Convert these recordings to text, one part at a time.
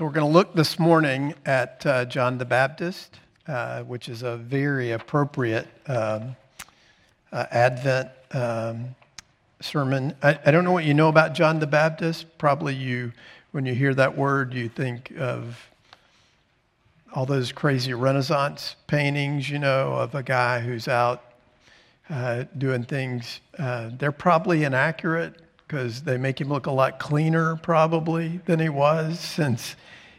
So we're going to look this morning at uh, John the Baptist, uh, which is a very appropriate um, uh, Advent um, sermon. I, I, don't know what you know about John the Baptist. Probably you, when you hear that word, you think of all those crazy Renaissance paintings, you know, of a guy who's out uh, doing things. Uh, they're probably inaccurate because they make him look a lot cleaner, probably, than he was since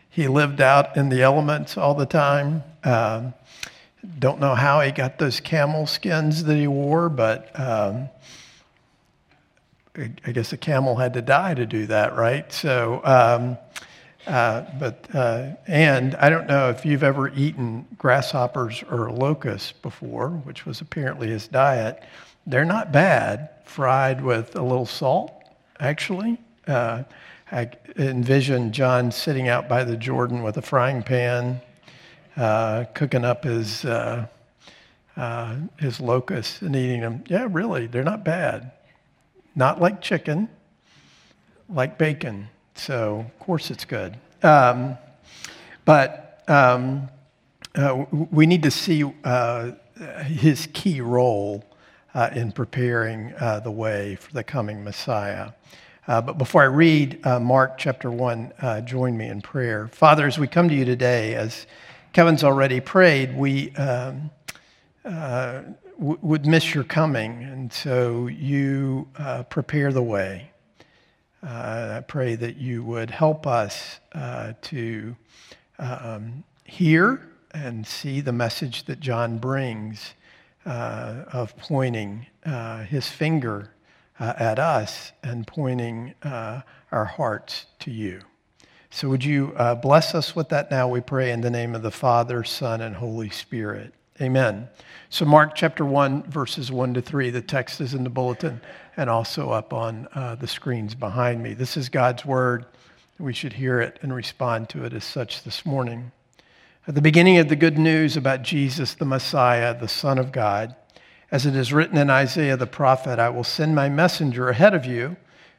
he lived out in the elements all the time. Um, don't know how he got those camel skins that he wore, but um, I guess a camel had to die to do that, right? So, um, uh, but, uh, and I don't know if you've ever eaten grasshoppers or locusts before, which was apparently his diet. They're not bad fried with a little salt actually. Uh, I envision John sitting out by the Jordan with a frying pan, uh, cooking up his, uh, uh, his locusts and eating them. Yeah, really, they're not bad. Not like chicken, like bacon. So, of course, it's good. Um, but um, uh, we need to see uh, his key role uh, in preparing uh, the way for the coming Messiah. Uh, but before I read uh, Mark chapter 1, uh, join me in prayer. Father, as we come to you today, as Kevin's already prayed, we um, w- would miss your coming. And so you prepare the way. I pray that you would help us to um, hear and see the message that John brings uh, of pointing uh, his finger uh, at us and pointing uh, our hearts to you. So, would you uh, bless us with that now? We pray in the name of the Father, Son, and Holy Spirit. Amen. So, Mark chapter 1, verses 1 to 3, the text is in the bulletin and also up on uh, the screens behind me. This is God's word. We should hear it and respond to it as such this morning. At the beginning of the good news about Jesus, the Messiah, the Son of God, as it is written in Isaiah the prophet, I will send my messenger ahead of you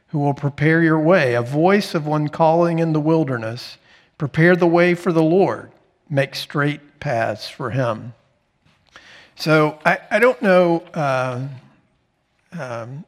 who will prepare your way, a voice of one calling in the wilderness, prepare the way for the Lord, make straight paths for him. So I, I don't know uh, um,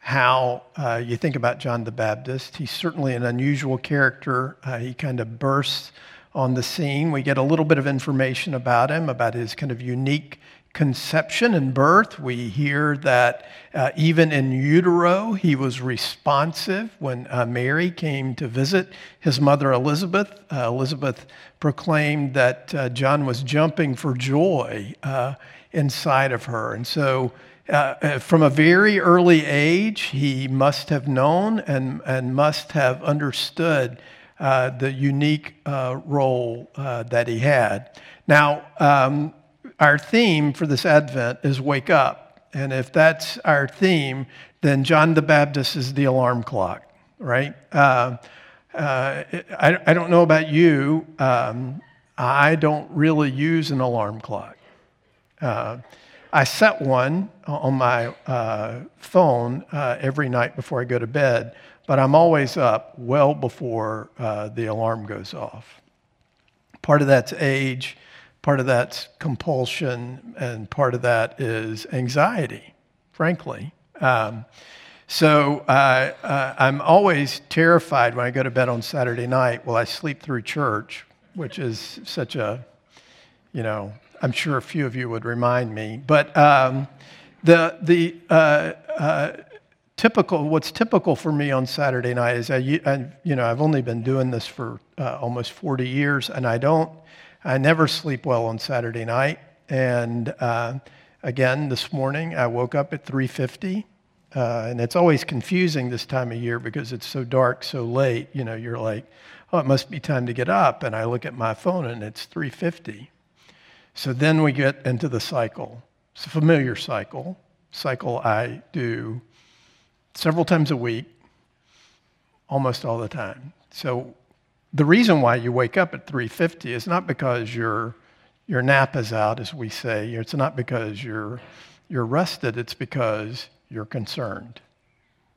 how uh, you think about John the Baptist. He's certainly an unusual character. Uh, he kind of bursts on the scene. We get a little bit of information about him, about his kind of unique conception and birth. We hear that uh, even in utero, he was responsive when uh, Mary came to visit his mother Elizabeth. Uh, Elizabeth proclaimed that uh, John was jumping for joy uh, inside of her. And so, uh, from a very early age, he must have known and, and must have understood uh, the unique uh, role uh, that he had. Now, um, our theme for this Advent is wake up. And if that's our theme, then John the Baptist is the alarm clock, right? Uh, uh, I, I, don't know about you. Um, I don't really use an alarm clock. I set one on my phone every night before I go to bed but I'm always up well before uh, the alarm goes off. Part of that's age, part of that's compulsion, and part of that is anxiety, frankly. Um, so uh, uh, I'm always terrified when I go to bed on Saturday night. Will I sleep through church, which is such a, you know, I'm sure a few of you would remind me. But um, the the uh, uh typical, what's typical for me on Saturday night is I, I you know, I've only been doing this for uh, almost 40 years, and I don't, I never sleep well on Saturday night. And uh, again, this morning I woke up at 3:50, uh, and it's always confusing this time of year because it's so dark so late. You know, you're like, oh, it must be time to get up, and I look at my phone and it's 3:50. So then we get into the cycle. It's a familiar cycle. Cycle I do several times a week, almost all the time. So the reason why you wake up at 3:50 is not because your your nap is out, as we say. It's not because you're you're rested. It's because you're concerned.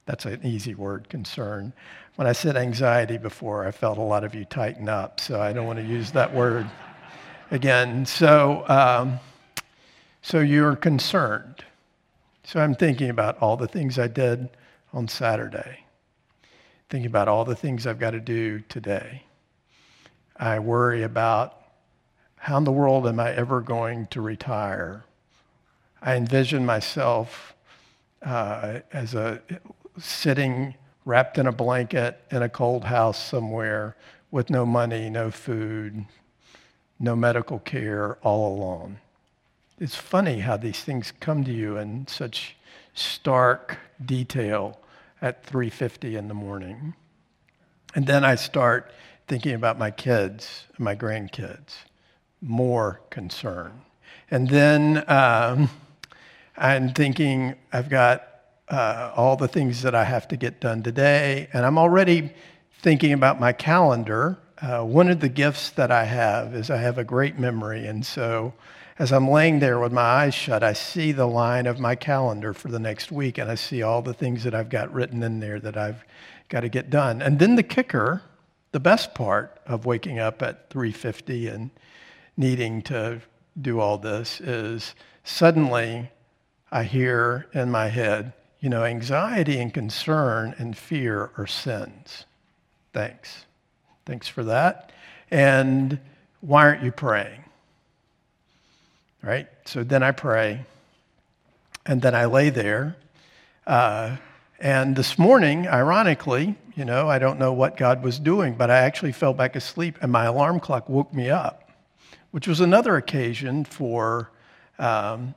That's an easy word, concern. When I said anxiety before, I felt a lot of you tighten up, so I don't want to use that word again. So, um, so you're concerned. So I'm thinking about all the things I did on Saturday, thinking about all the things I've got to do today. I worry about how in the world am I ever going to retire? I envision myself uh, as a sitting wrapped in a blanket in a cold house somewhere with no money, no food, no medical care, all alone. It's funny how these things come to you in such stark detail at 3:50 in the morning. And then I start thinking about my kids my grandkids, more concern. And then um, I'm thinking I've got uh, all the things that I have to get done today, and I'm already thinking about my calendar. Uh, one of the gifts that I have is I have a great memory, and so as I'm laying there with my eyes shut, I see the line of my calendar for the next week, and I see all the things that I've got written in there that I've got to get done. And then the kicker, the best part of waking up at 3:50 and needing to do all this is suddenly I hear in my head, you know, anxiety and concern and fear are sins. Thanks. Thanks for that. And why aren't you praying? Right? So then I pray, and then I lay there. Uh, and this morning, ironically, you know, I don't know what God was doing, but I actually fell back asleep, and my alarm clock woke me up, which was another occasion for um,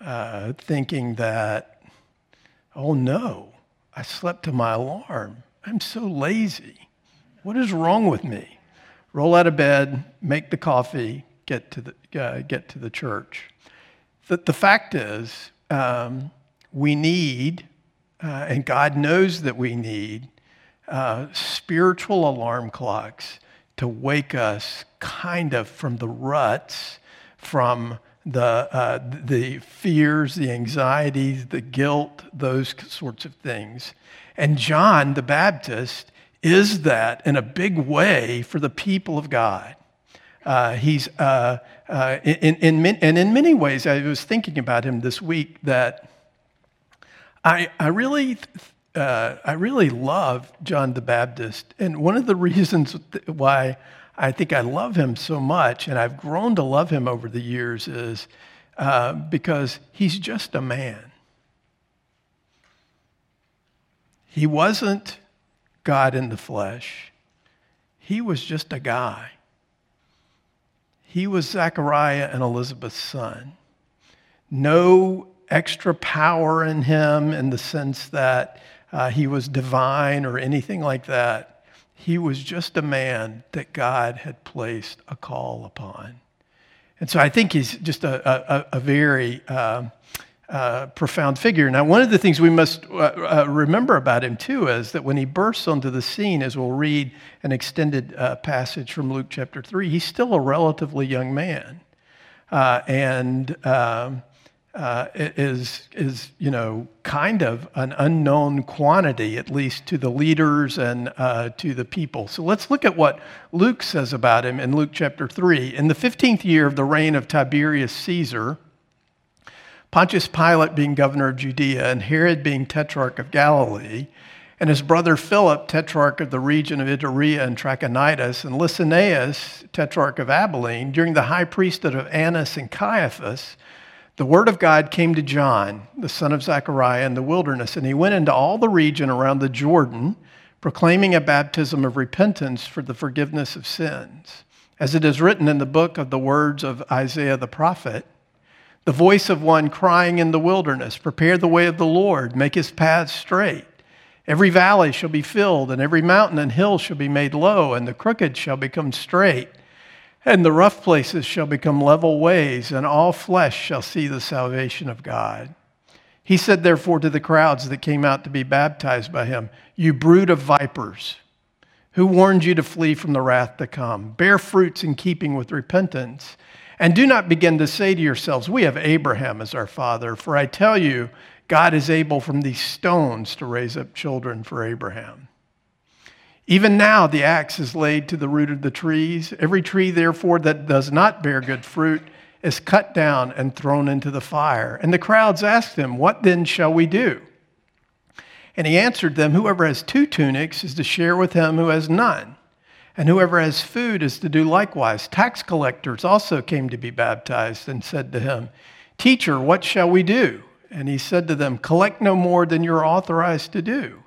uh, thinking that, oh no, I slept to my alarm. I'm so lazy. What is wrong with me? Roll out of bed, make the coffee, get to the, uh, get to the church. The, the fact is, um, we need, uh, and God knows that we need, uh, spiritual alarm clocks to wake us kind of from the ruts, from the, uh, the fears, the anxieties, the guilt, those sorts of things. And John the Baptist is that in a big way for the people of God. Uh, he's, uh, uh, in, in, in, and in many ways, I was thinking about him this week that I, I really, uh, I really love John the Baptist. And one of the reasons why I think I love him so much, and I've grown to love him over the years, is uh, because he's just a man. He wasn't God in the flesh, he was just a guy. He was Zechariah and Elizabeth's son. No extra power in him in the sense that uh, he was divine or anything like that. He was just a man that God had placed a call upon. And so I think he's just a, a, a very um, uh, profound figure. Now, one of the things we must uh, uh, remember about him, too, is that when he bursts onto the scene, as we'll read an extended uh, passage from Luke chapter 3, he's still a relatively young man. Uh, and um, is, is, you know, kind of an unknown quantity, at least to the leaders and to the people. So let's look at what Luke says about him in Luke chapter 3. In the 15th year of the reign of Tiberius Caesar, Pontius Pilate being governor of Judea, and Herod being tetrarch of Galilee, and his brother Philip, tetrarch of the region of Iturea and Trachonitis, and Lysanias, tetrarch of Abilene, during the high priesthood of Annas and Caiaphas, the word of God came to John, the son of Zechariah, in the wilderness, and he went into all the region around the Jordan, proclaiming a baptism of repentance for the forgiveness of sins. As it is written in the book of the words of Isaiah the prophet, the voice of one crying in the wilderness, Prepare the way of the Lord, make his paths straight. Every valley shall be filled, and every mountain and hill shall be made low, and the crooked shall become straight and the rough places shall become level ways, and all flesh shall see the salvation of God. He said, therefore, to the crowds that came out to be baptized by him, You brood of vipers, who warned you to flee from the wrath to come? Bear fruits in keeping with repentance. And do not begin to say to yourselves, We have Abraham as our father. For I tell you, God is able from these stones to raise up children for Abraham. Even now, the axe is laid to the root of the trees. Every tree, therefore, that does not bear good fruit is cut down and thrown into the fire. And the crowds asked him, What then shall we do? And he answered them, Whoever has two tunics is to share with him who has none. And whoever has food is to do likewise. Tax collectors also came to be baptized and said to him, Teacher, what shall we do? And he said to them, Collect no more than you're authorized to do.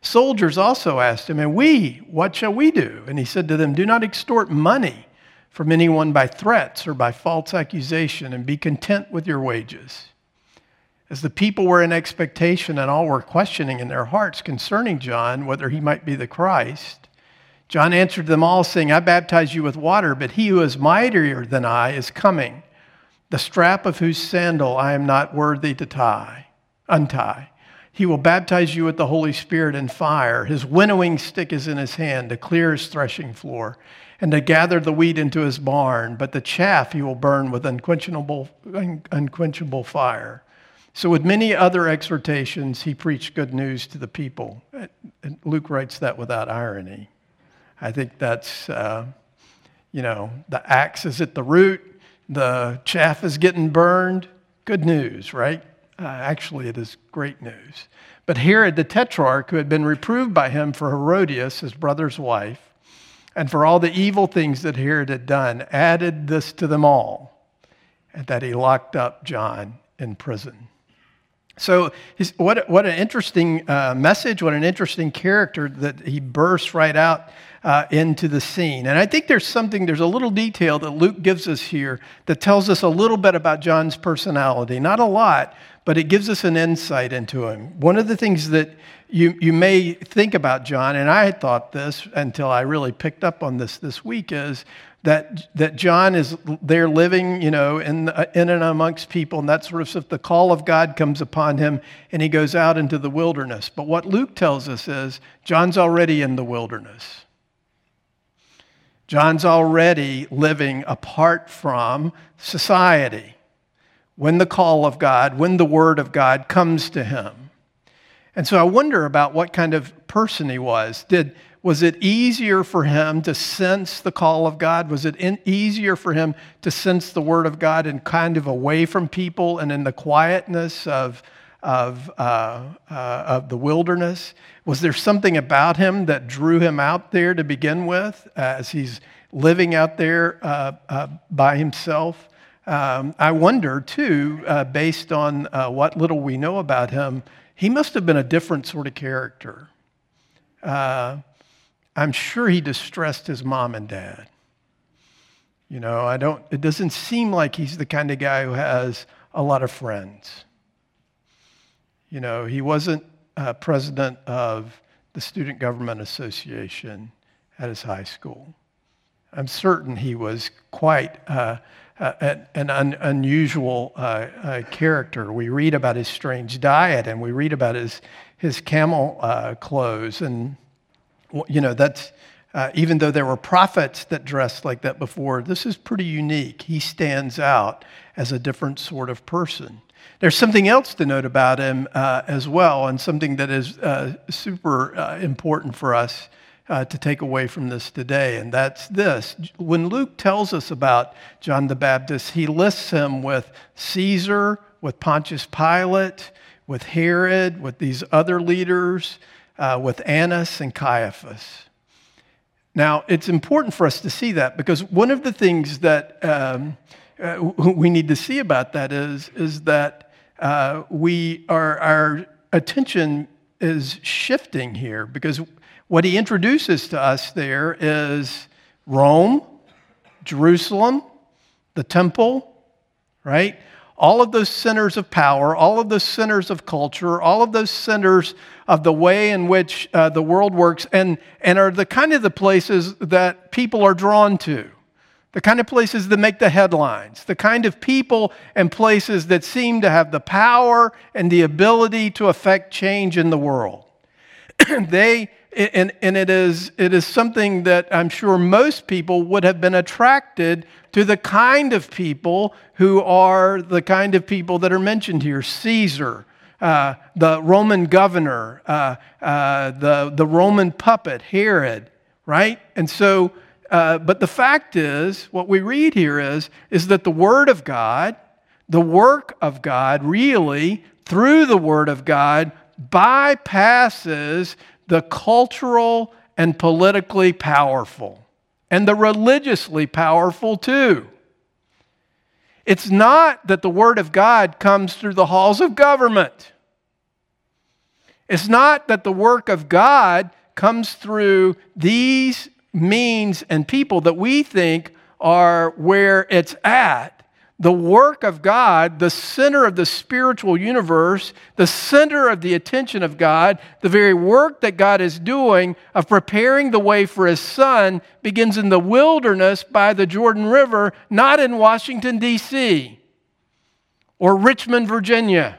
Soldiers also asked him, And we, what shall we do? And he said to them, Do not extort money from anyone by threats or by false accusation, and be content with your wages. As the people were in expectation and all were questioning in their hearts concerning John whether he might be the Christ, John answered them all, saying, I baptize you with water, but he who is mightier than I is coming, the strap of whose sandal I am not worthy to tie, untie. He will baptize you with the Holy Spirit and fire. His winnowing stick is in his hand to clear his threshing floor and to gather the wheat into his barn, but the chaff he will burn with unquenchable, unquenchable fire. So, with many other exhortations, he preached good news to the people. Luke writes that without irony. I think that's, uh, you know, the axe is at the root, the chaff is getting burned. Good news, right? Uh, actually, it is great news. But Herod the Tetrarch, who had been reproved by him for Herodias, his brother's wife, and for all the evil things that Herod had done, added this to them all, and that he locked up John in prison. So, what, what an interesting uh, message, what an interesting character that he bursts right out uh, into the scene. And I think there's something, there's a little detail that Luke gives us here that tells us a little bit about John's personality. Not a lot, but it gives us an insight into him. One of the things that you, you may think about John, and I had thought this until I really picked up on this this week, is that, that John is there living, you know, in, in and amongst people and that sort of stuff. The call of God comes upon him and he goes out into the wilderness. But what Luke tells us is John's already in the wilderness. John's already living apart from society when the call of God, when the word of God comes to him. And so I wonder about what kind of person he was. Did, was it easier for him to sense the call of God? Was it in, easier for him to sense the word of God and kind of away from people and in the quietness of, of, uh, uh, of the wilderness? Was there something about him that drew him out there to begin with as he's living out there uh, uh by himself? Um, I wonder, too, uh, based on uh, what little we know about him, he must have been a different sort of character. Uh, I'm sure he distressed his mom and dad. You know, I don't, it doesn't seem like he's the kind of guy who has a lot of friends. You know, he wasn't president of the Student Government Association at his high school. I'm certain he was quite uh, uh, an un- unusual uh, uh, character. We read about his strange diet and we read about his, his camel uh, clothes. And, you know, that's, uh, even though there were prophets that dressed like that before, this is pretty unique. He stands out as a different sort of person. There's something else to note about him uh, as well, and something that is super important for us uh, to take away from this today, and that's this. When Luke tells us about John the Baptist, he lists him with Caesar, with Pontius Pilate, with Herod, with these other leaders, uh, with Annas and Caiaphas. Now, it's important for us to see that because one of the things that um, uh, we need to see about that is, is that uh, we are, our attention is shifting here because what he introduces to us there is Rome, Jerusalem, the temple, right? All of those centers of power, all of those centers of culture, all of those centers of the way in which uh, the world works, and, and are the kind of the places that people are drawn to. The kind of places that make the headlines, the kind of people and places that seem to have the power and the ability to affect change in the world. they and, and it, is, it is something that I'm sure most people would have been attracted to the kind of people who are the kind of people that are mentioned here Caesar, uh, the Roman governor, uh, uh, the, the Roman puppet, Herod, right? And so, uh, but the fact is, what we read here is, is that the Word of God, the work of God, really, through the Word of God, bypasses the cultural and politically powerful, and the religiously powerful too. It's not that the Word of God comes through the halls of government. It's not that the work of God comes through these means and people that we think are where it's at the work of God, the center of the spiritual universe, the center of the attention of God, the very work that God is doing of preparing the way for His Son begins in the wilderness by the Jordan River, not in Washington, D.C. or Richmond, Virginia.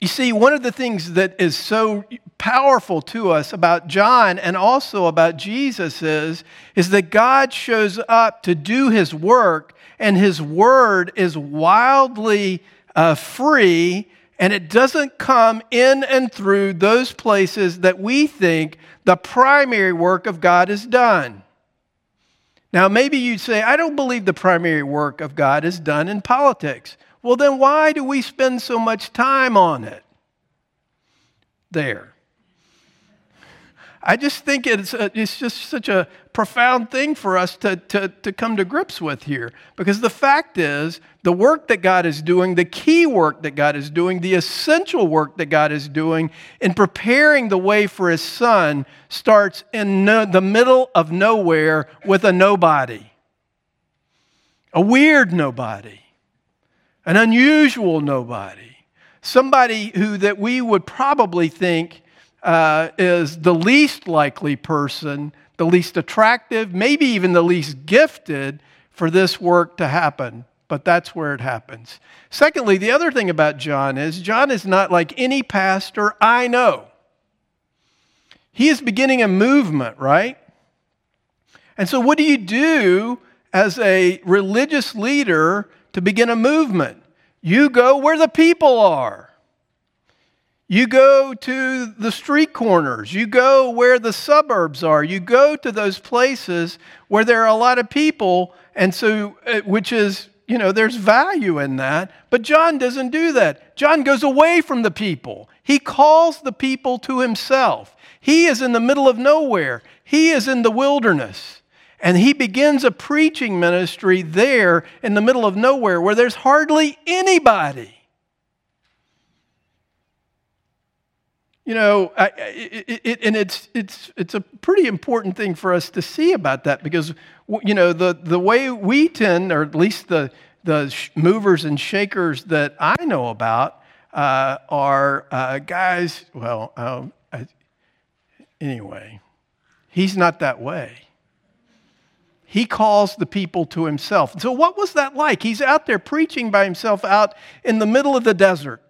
You see, one of the things that is so powerful to us about John and also about Jesus is, is that God shows up to do his work, and his word is wildly uh, free, and it doesn't come in and through those places that we think the primary work of God is done. Now, maybe you'd say, I don't believe the primary work of God is done in politics. Well, then why do we spend so much time on it? There. I just think it's, a, it's just such a profound thing for us to, to, to come to grips with here. Because the fact is, the work that God is doing, the key work that God is doing, the essential work that God is doing in preparing the way for His Son starts in no, the middle of nowhere with a nobody. A weird nobody. An unusual nobody. Somebody who that we would probably think uh, is the least likely person, the least attractive, maybe even the least gifted for this work to happen. But that's where it happens. Secondly, the other thing about John is John is not like any pastor I know. He is beginning a movement, right? And so, what do you do as a religious leader to begin a movement? You go where the people are. You go to the street corners. You go where the suburbs are. You go to those places where there are a lot of people, and so, uh, which is, you know, there's value in that. But John doesn't do that. John goes away from the people. He calls the people to himself. He is in the middle of nowhere, he is in the wilderness. And he begins a preaching ministry there in the middle of nowhere where there's hardly anybody. You know, I, it, it, and it's, it's, it's a pretty important thing for us to see about that because, you know, the, the way we tend, or at least the, the movers and shakers that I know about, uh, are uh, guys, well, um, I, anyway, he's not that way. He calls the people to himself. So, what was that like? He's out there preaching by himself out in the middle of the desert,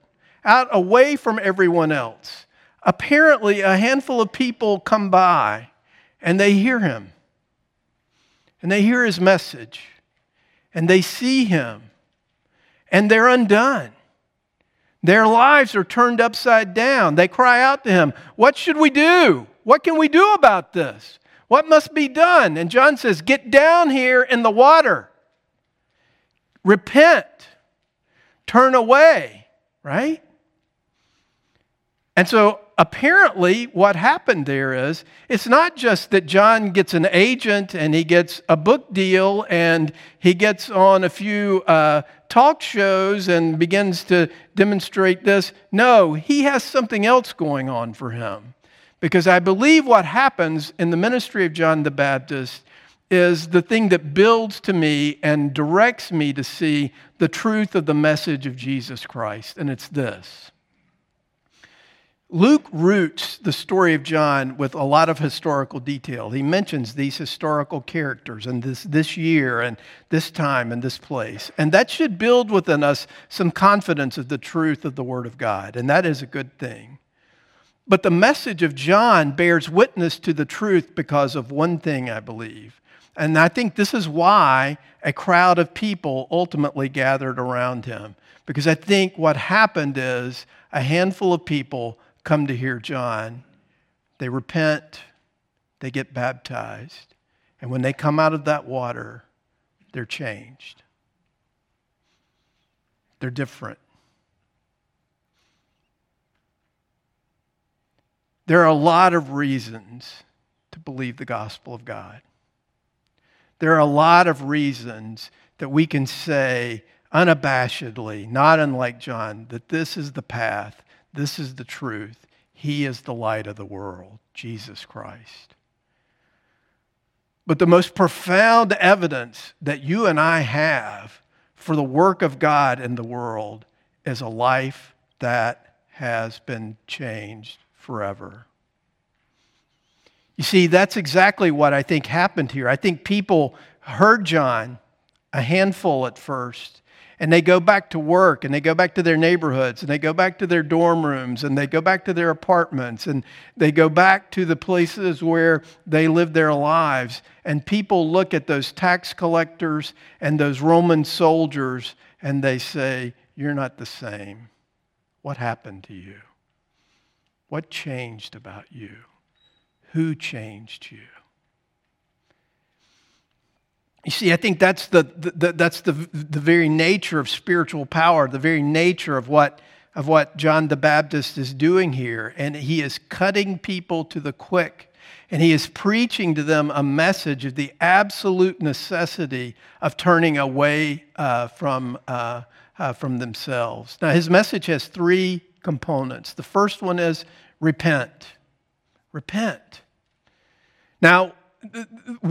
out away from everyone else apparently a handful of people come by and they hear him and they hear his message and they see him and they're undone. Their lives are turned upside down. They cry out to him, What should we do? What can we do about this? What must be done? And John says, Get down here in the water. Repent. Turn away, right? And so apparently what happened there is it's not just that John gets an agent and he gets a book deal and he gets on a few uh, talk shows and begins to demonstrate this. No, he has something else going on for him. Because I believe what happens in the ministry of John the Baptist is the thing that builds to me and directs me to see the truth of the message of Jesus Christ. And it's this Luke roots the story of John with a lot of historical detail. He mentions these historical characters and this, this year and this time and this place. And that should build within us some confidence of the truth of the Word of God. And that is a good thing. But the message of John bears witness to the truth because of one thing, I believe. And I think this is why a crowd of people ultimately gathered around him. Because I think what happened is a handful of people come to hear John, they repent, they get baptized, and when they come out of that water, they're changed. They're different. There are a lot of reasons to believe the gospel of God. There are a lot of reasons that we can say unabashedly, not unlike John, that this is the path, this is the truth. He is the light of the world, Jesus Christ. But the most profound evidence that you and I have for the work of God in the world is a life that has been changed forever. You see, that's exactly what I think happened here. I think people heard John, a handful at first, and they go back to work and they go back to their neighborhoods and they go back to their dorm rooms and they go back to their apartments and they go back to the places where they live their lives. And people look at those tax collectors and those Roman soldiers and they say, You're not the same. What happened to you? What changed about you? Who changed you? You see, I think that's the, the, that's the, the very nature of spiritual power, the very nature of what, of what John the Baptist is doing here. And he is cutting people to the quick. And he is preaching to them a message of the absolute necessity of turning away uh, from, uh, uh, from themselves. Now, his message has three components. The first one is repent. Repent. Now,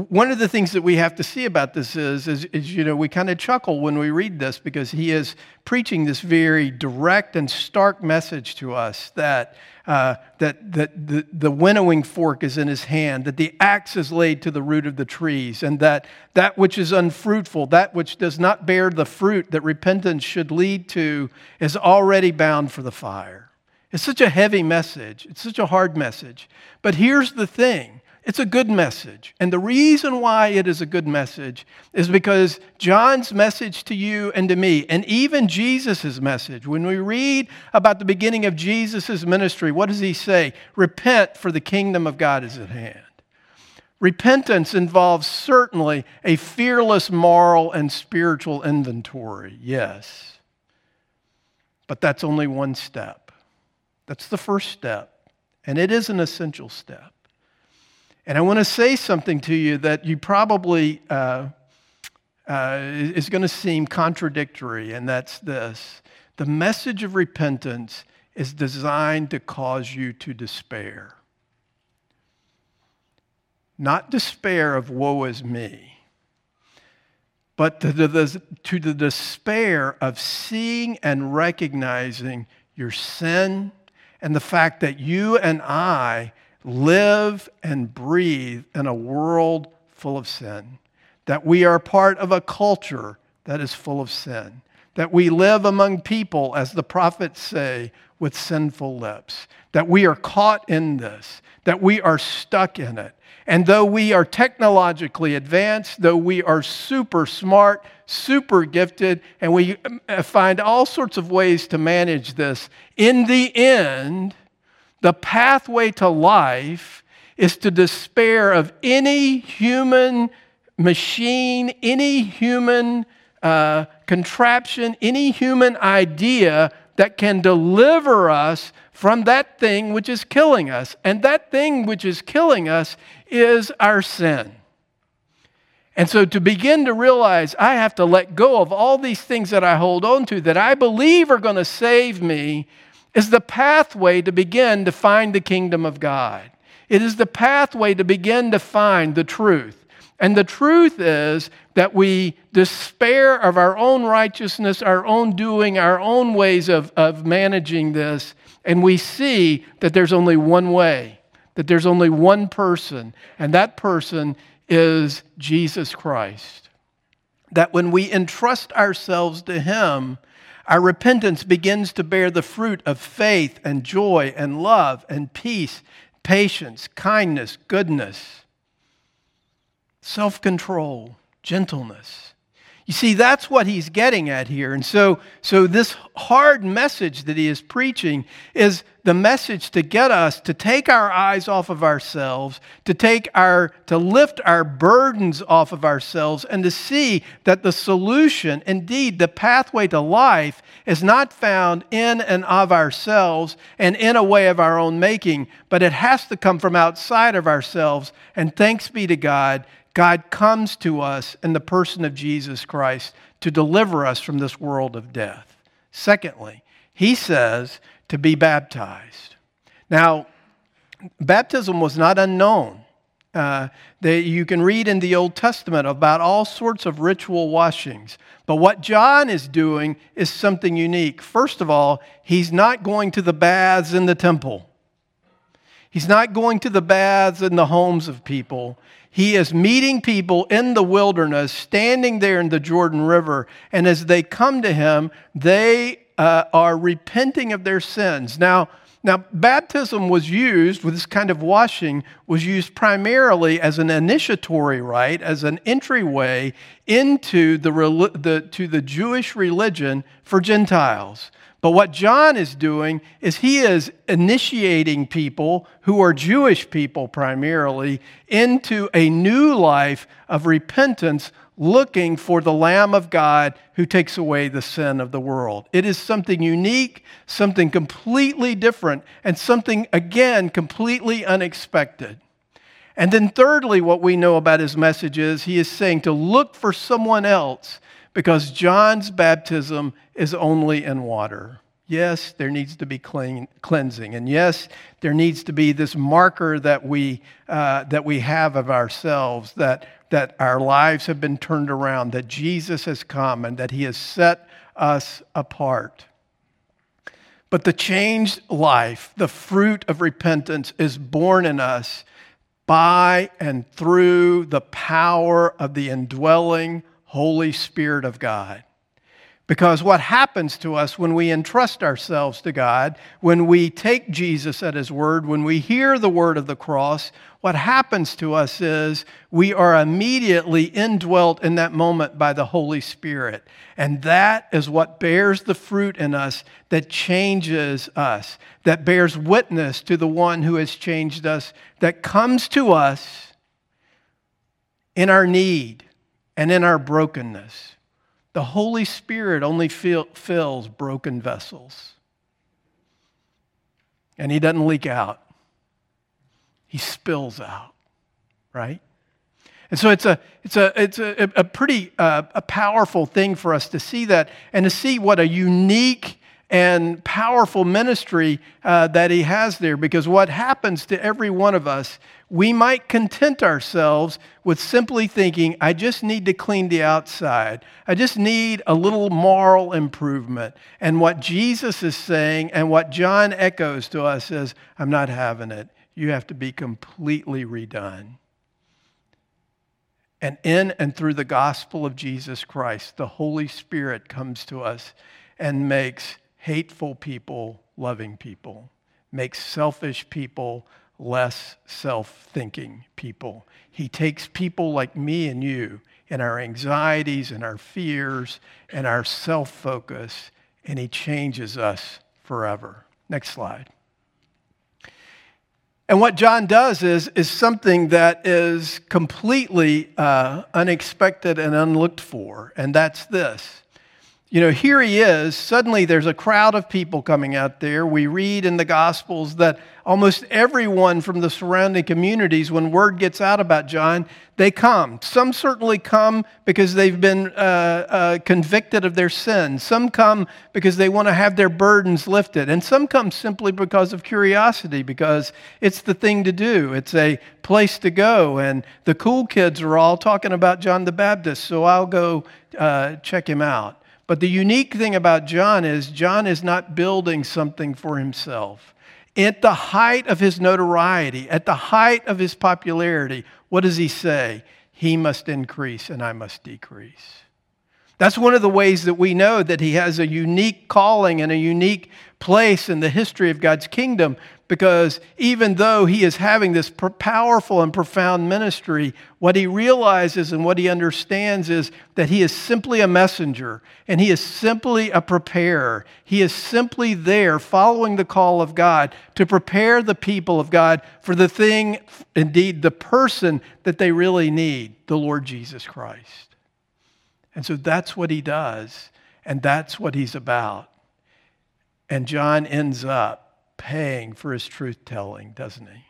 one of the things that we have to see about this is, is, is you know, we kind of chuckle when we read this because he is preaching this very direct and stark message to us that, uh, that, that the, the winnowing fork is in his hand, that the axe is laid to the root of the trees, and that that which is unfruitful, that which does not bear the fruit that repentance should lead to, is already bound for the fire. It's such a heavy message. It's such a hard message. But here's the thing it's a good message. And the reason why it is a good message is because John's message to you and to me, and even Jesus' message, when we read about the beginning of Jesus' ministry, what does he say? Repent, for the kingdom of God is at hand. Repentance involves certainly a fearless moral and spiritual inventory, yes. But that's only one step. That's the first step, and it is an essential step. And I want to say something to you that you probably uh, uh, is going to seem contradictory, and that's this the message of repentance is designed to cause you to despair. Not despair of woe is me, but to the, to the despair of seeing and recognizing your sin and the fact that you and I live and breathe in a world full of sin, that we are part of a culture that is full of sin, that we live among people, as the prophets say, with sinful lips, that we are caught in this, that we are stuck in it. And though we are technologically advanced, though we are super smart, super gifted, and we find all sorts of ways to manage this, in the end, the pathway to life is to despair of any human machine, any human uh, contraption, any human idea that can deliver us from that thing which is killing us. And that thing which is killing us is our sin. And so to begin to realize I have to let go of all these things that I hold on to that I believe are going to save me is the pathway to begin to find the kingdom of God. It is the pathway to begin to find the truth. And the truth is that we despair of our own righteousness, our own doing, our own ways of, of managing this, and we see that there's only one way, that there's only one person, and that person is Jesus Christ. That when we entrust ourselves to Him, our repentance begins to bear the fruit of faith and joy and love and peace, patience, kindness, goodness, self control, gentleness. You see, that's what he's getting at here. And so, so this hard message that he is preaching is the message to get us to take our eyes off of ourselves, to take our, to lift our burdens off of ourselves, and to see that the solution, indeed, the pathway to life, is not found in and of ourselves and in a way of our own making, but it has to come from outside of ourselves. And thanks be to God, God comes to us in the person of Jesus Christ to deliver us from this world of death. Secondly, he says to be baptized. Now, baptism was not unknown. Uh, you can read in the Old Testament about all sorts of ritual washings. But what John is doing is something unique. First of all, he's not going to the baths in the temple. He's not going to the baths in the homes of people. He is meeting people in the wilderness, standing there in the Jordan River. And as they come to him, they uh, are repenting of their sins. Now, now, baptism was used, with this kind of washing, was used primarily as an initiatory rite, as an entryway into the, the, to the Jewish religion for Gentiles. But what John is doing is he is initiating people who are Jewish people primarily into a new life of repentance, looking for the Lamb of God who takes away the sin of the world. It is something unique, something completely different, and something, again, completely unexpected. And then, thirdly, what we know about his message is he is saying to look for someone else because John's baptism is only in water. Yes, there needs to be clean, cleansing. And yes, there needs to be this marker that we, uh, that we have of ourselves, that, that our lives have been turned around, that Jesus has come and that he has set us apart. But the changed life, the fruit of repentance, is born in us by and through the power of the indwelling Holy Spirit of God. Because what happens to us when we entrust ourselves to God, when we take Jesus at His word, when we hear the word of the cross, what happens to us is we are immediately indwelt in that moment by the Holy Spirit. And that is what bears the fruit in us that changes us, that bears witness to the one who has changed us, that comes to us in our need and in our brokenness. The Holy Spirit only fill, fills broken vessels. And He doesn't leak out, He spills out, right? And so it's a, it's a, it's a, a pretty uh, a powerful thing for us to see that and to see what a unique and powerful ministry uh, that he has there. Because what happens to every one of us, we might content ourselves with simply thinking, I just need to clean the outside. I just need a little moral improvement. And what Jesus is saying and what John echoes to us is, I'm not having it. You have to be completely redone. And in and through the gospel of Jesus Christ, the Holy Spirit comes to us and makes hateful people loving people, makes selfish people less self thinking people. He takes people like me and you and our anxieties and our fears and our self focus, and He changes us forever. Next slide. And what John does is, is something that is completely uh, unexpected and unlooked for, and that's this you know, here he is. Suddenly there's a crowd of people coming out there. We read in the Gospels that almost everyone from the surrounding communities, when word gets out about John, they come. Some certainly come because they've been uh, uh, convicted of their sins. Some come because they want to have their burdens lifted. And some come simply because of curiosity, because it's the thing to do. It's a place to go. And the cool kids are all talking about John the Baptist, so I'll go uh, check him out. But the unique thing about John is John is not building something for himself. At the height of his notoriety, at the height of his popularity, what does he say? He must increase and I must decrease. That's one of the ways that we know that he has a unique calling and a unique place in the history of God's kingdom because even though he is having this powerful and profound ministry, what he realizes and what he understands is that he is simply a messenger and he is simply a preparer. He is simply there following the call of God to prepare the people of God for the thing, indeed, the person that they really need the Lord Jesus Christ. And so that's what he does, and that's what he's about. And John ends up paying for his truth telling, doesn't he?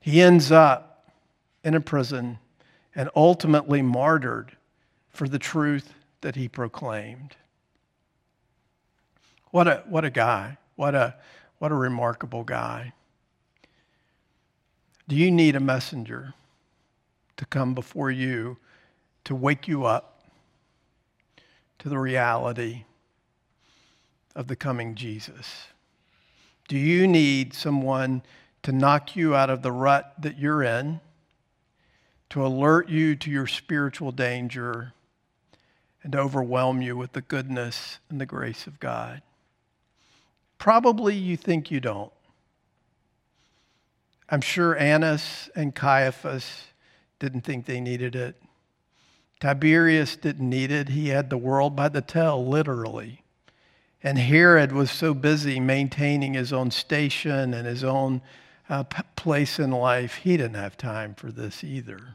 He ends up in a prison and ultimately martyred for the truth that he proclaimed. What a, what a guy. What a, what a remarkable guy. Do you need a messenger to come before you to wake you up to the reality of the coming Jesus? Do you need someone to knock you out of the rut that you're in, to alert you to your spiritual danger, and to overwhelm you with the goodness and the grace of God? Probably you think you don't. I'm sure Annas and Caiaphas didn't think they needed it. Tiberius didn't need it. He had the world by the tail, literally. And Herod was so busy maintaining his own station and his own uh, p- place in life, he didn't have time for this either.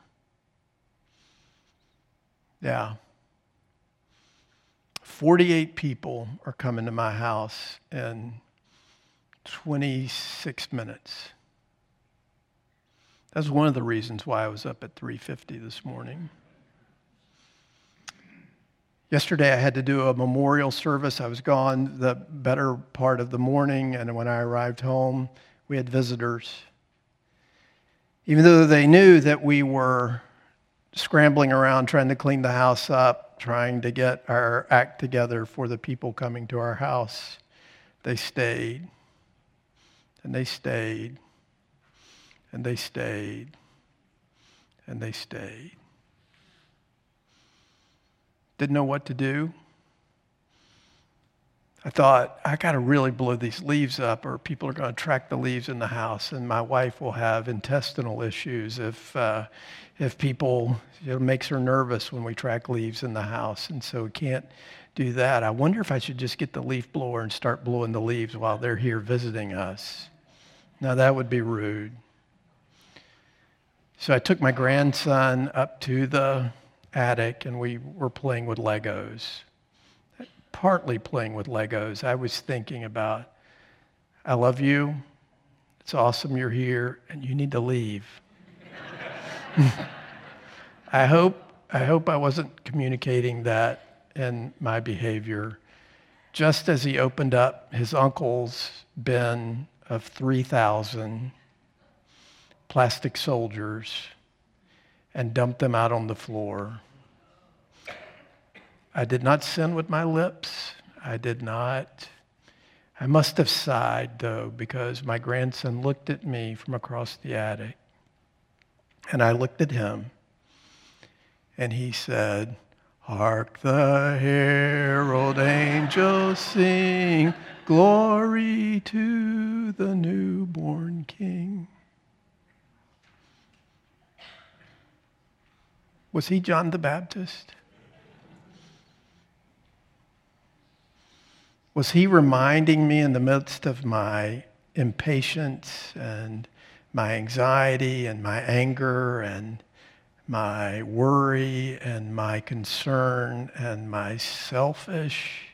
Yeah. 48 people are coming to my house in 26 minutes. That's one of the reasons why I was up at 3:50 this morning. Yesterday, I had to do a memorial service. I was gone the better part of the morning, and when I arrived home, we had visitors. Even though they knew that we were scrambling around trying to clean the house up, trying to get our act together for the people coming to our house, they stayed. And they stayed. And they stayed. And they stayed didn't know what to do. I thought, I got to really blow these leaves up, or people are going to track the leaves in the house, and my wife will have intestinal issues if, uh, if people, it makes her nervous when we track leaves in the house, and so we can't do that. I wonder if I should just get the leaf blower and start blowing the leaves while they're here visiting us. Now, that would be rude. So I took my grandson up to the attic and we were playing with Legos. Partly playing with Legos, I was thinking about, I love you. It's awesome you're here, and you need to leave. I hope I hope I wasn't communicating that in my behavior. Just as he opened up his uncle's bin of 3,000 plastic soldiers and dumped them out on the floor. I did not sin with my lips. I did not. I must have sighed, though, because my grandson looked at me from across the attic. And I looked at him. And he said, Hark the herald angels sing, glory to the newborn king. Was he John the Baptist? Was he reminding me in the midst of my impatience and my anxiety and my anger and my worry and my concern and my selfish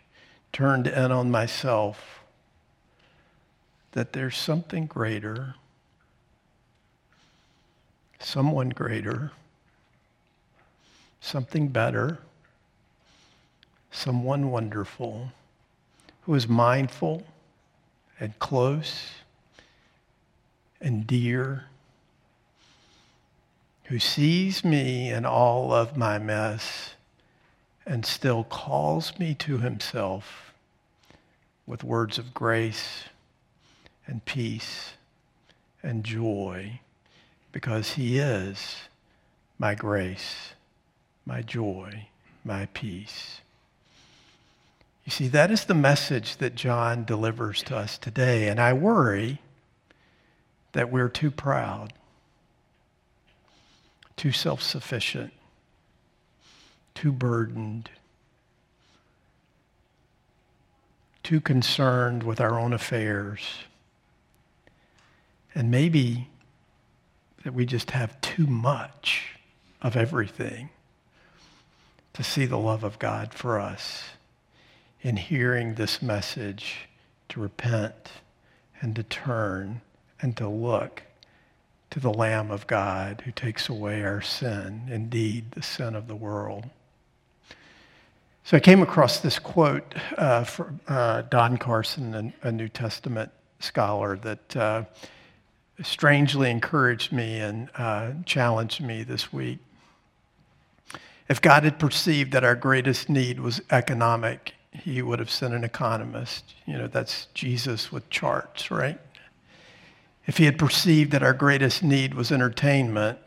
turned in on myself that there's something greater, someone greater something better, someone wonderful, who is mindful and close and dear, who sees me in all of my mess and still calls me to himself with words of grace and peace and joy because he is my grace my joy, my peace. You see, that is the message that John delivers to us today. And I worry that we're too proud, too self sufficient, too burdened, too concerned with our own affairs. And maybe that we just have too much of everything to see the love of God for us in hearing this message to repent and to turn and to look to the Lamb of God who takes away our sin, indeed, the sin of the world. So I came across this quote uh, from uh, Don Carson, a, New Testament scholar, that uh, strangely encouraged me and uh, challenged me this week. If God had perceived that our greatest need was economic, he would have sent an economist. You know, that's Jesus with charts, right? If he had perceived that our greatest need was entertainment,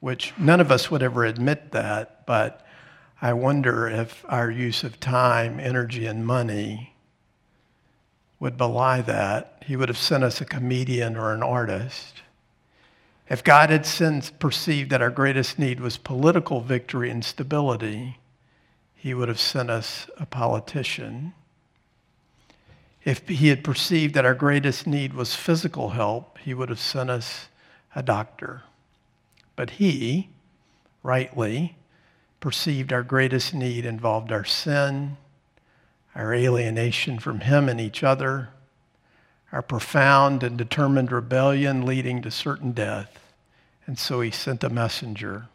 which none of us would ever admit that, but I wonder if our use of time, energy, and money would belie that. He would have sent us a comedian or an artist. If God had since perceived that our greatest need was political victory and stability, he would have sent us a politician. If he had perceived that our greatest need was physical help, he would have sent us a doctor. But he, rightly, perceived our greatest need involved our sin, our alienation from him and each other, our profound and determined rebellion leading to certain death. And so he sent a messenger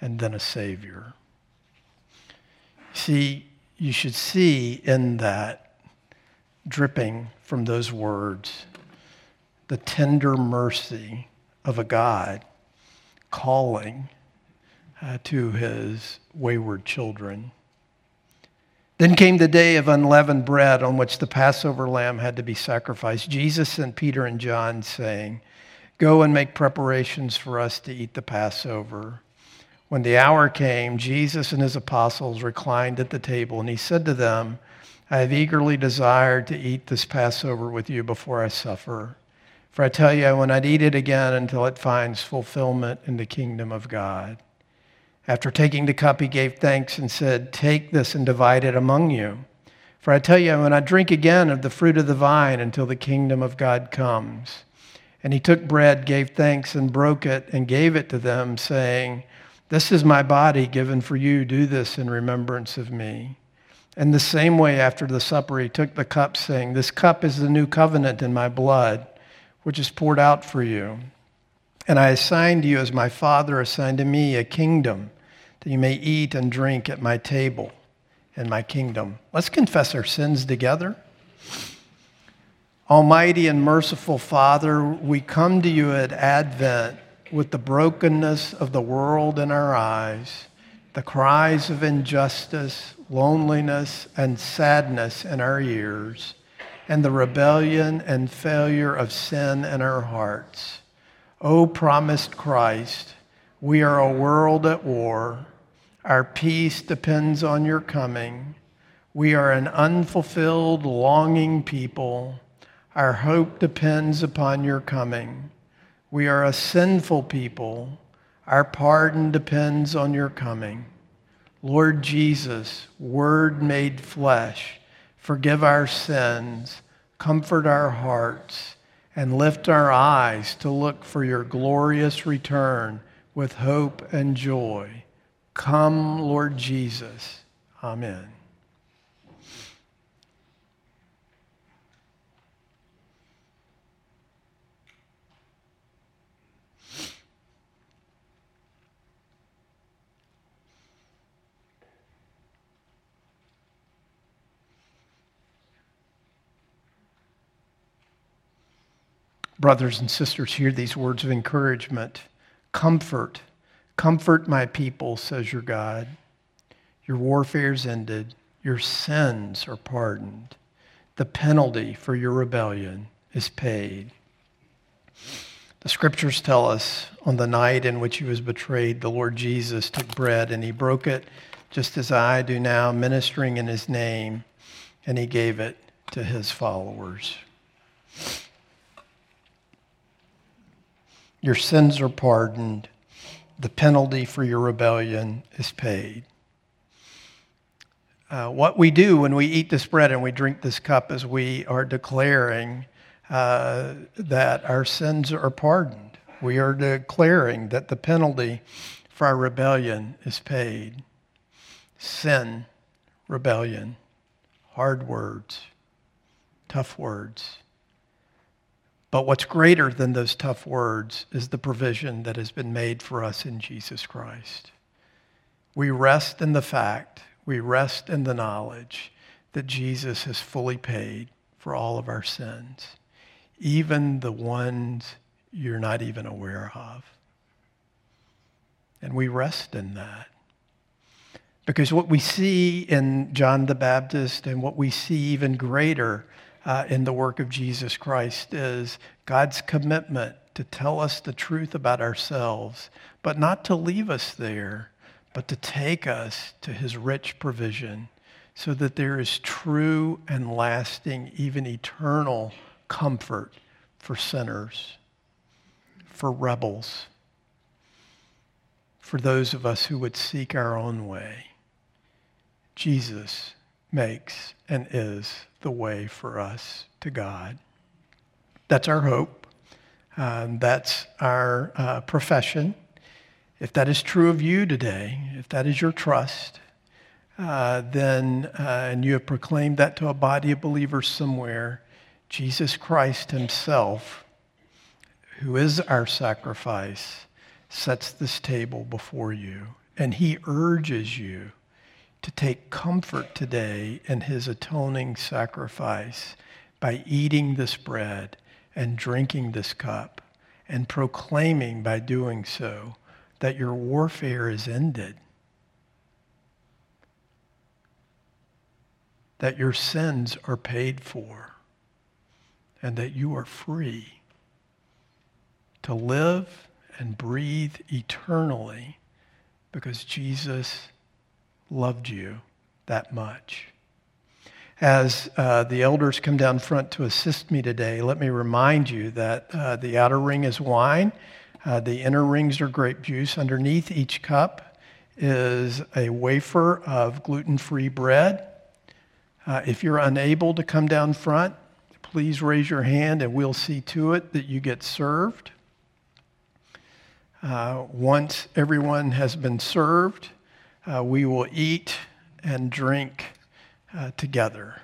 and then a savior. See, you should see in that dripping from those words the tender mercy of a God calling uh, to his wayward children. Then came the day of unleavened bread on which the Passover lamb had to be sacrificed. Jesus sent Peter and John, saying, Go and make preparations for us to eat the Passover. When the hour came, Jesus and his apostles reclined at the table, and he said to them, I have eagerly desired to eat this Passover with you before I suffer. For I tell you, I will not eat it again until it finds fulfillment in the kingdom of God. After taking the cup, he gave thanks and said, Take this and divide it among you. For I tell you, I will not drink again of the fruit of the vine until the kingdom of God comes. And he took bread, gave thanks, and broke it, and gave it to them, saying, this is my body given for you. Do this in remembrance of me. And the same way, after the supper, he took the cup, saying, This cup is the new covenant in my blood, which is poured out for you. And I assign to you, as my Father assigned to me, a kingdom, that you may eat and drink at my table in my kingdom. Let's confess our sins together. Almighty and merciful Father, we come to you at Advent with the brokenness of the world in our eyes, the cries of injustice, loneliness, and sadness in our ears, and the rebellion and failure of sin in our hearts. O promised Christ, we are a world at war. Our peace depends on your coming. We are an unfulfilled, longing people. Our hope depends upon your coming. We are a sinful people. Our pardon depends on your coming. Lord Jesus, Word made flesh, forgive our sins, comfort our hearts, and lift our eyes to look for your glorious return with hope and joy. Come, Lord Jesus. Amen. Brothers and sisters, hear these words of encouragement. Comfort, comfort my people, says your God. Your warfare's ended, your sins are pardoned. The penalty for your rebellion is paid. The scriptures tell us on the night in which he was betrayed, the Lord Jesus took bread and he broke it just as I do now, ministering in his name, and he gave it to his followers. Your sins are pardoned. The penalty for your rebellion is paid. Uh, what we do when we eat this bread and we drink this cup is we are declaring uh, that our sins are pardoned. We are declaring that the penalty for our rebellion is paid. Sin, rebellion, hard words, tough words. But what's greater than those tough words is the provision that has been made for us in Jesus Christ. We rest in the fact, we rest in the knowledge that Jesus has fully paid for all of our sins even the ones you're not even aware of. And we rest in that. Because what we see in John the Baptist and what we see even greater uh, in the work of Jesus Christ is God's commitment to tell us the truth about ourselves, but not to leave us there, but to take us to his rich provision so that there is true and lasting, even eternal comfort for sinners, for rebels, for those of us who would seek our own way. Jesus makes and is the way for us to God. That's our hope. Um, that's our uh, profession. If that is true of you today, if that is your trust, uh, then, uh, and you have proclaimed that to a body of believers somewhere, Jesus Christ himself, who is our sacrifice, sets this table before you. And he urges you to take comfort today in his atoning sacrifice by eating this bread and drinking this cup and proclaiming by doing so that your warfare is ended, that your sins are paid for and that you are free to live and breathe eternally because Jesus loved you that much. As uh, the elders come down front to assist me today, let me remind you that uh, the outer ring is wine, uh, the inner rings are grape juice. Underneath each cup is a wafer of gluten free bread. Uh, if you're unable to come down front, please raise your hand and we'll see to it that you get served. Uh, once everyone has been served, we will eat and drink uh, together.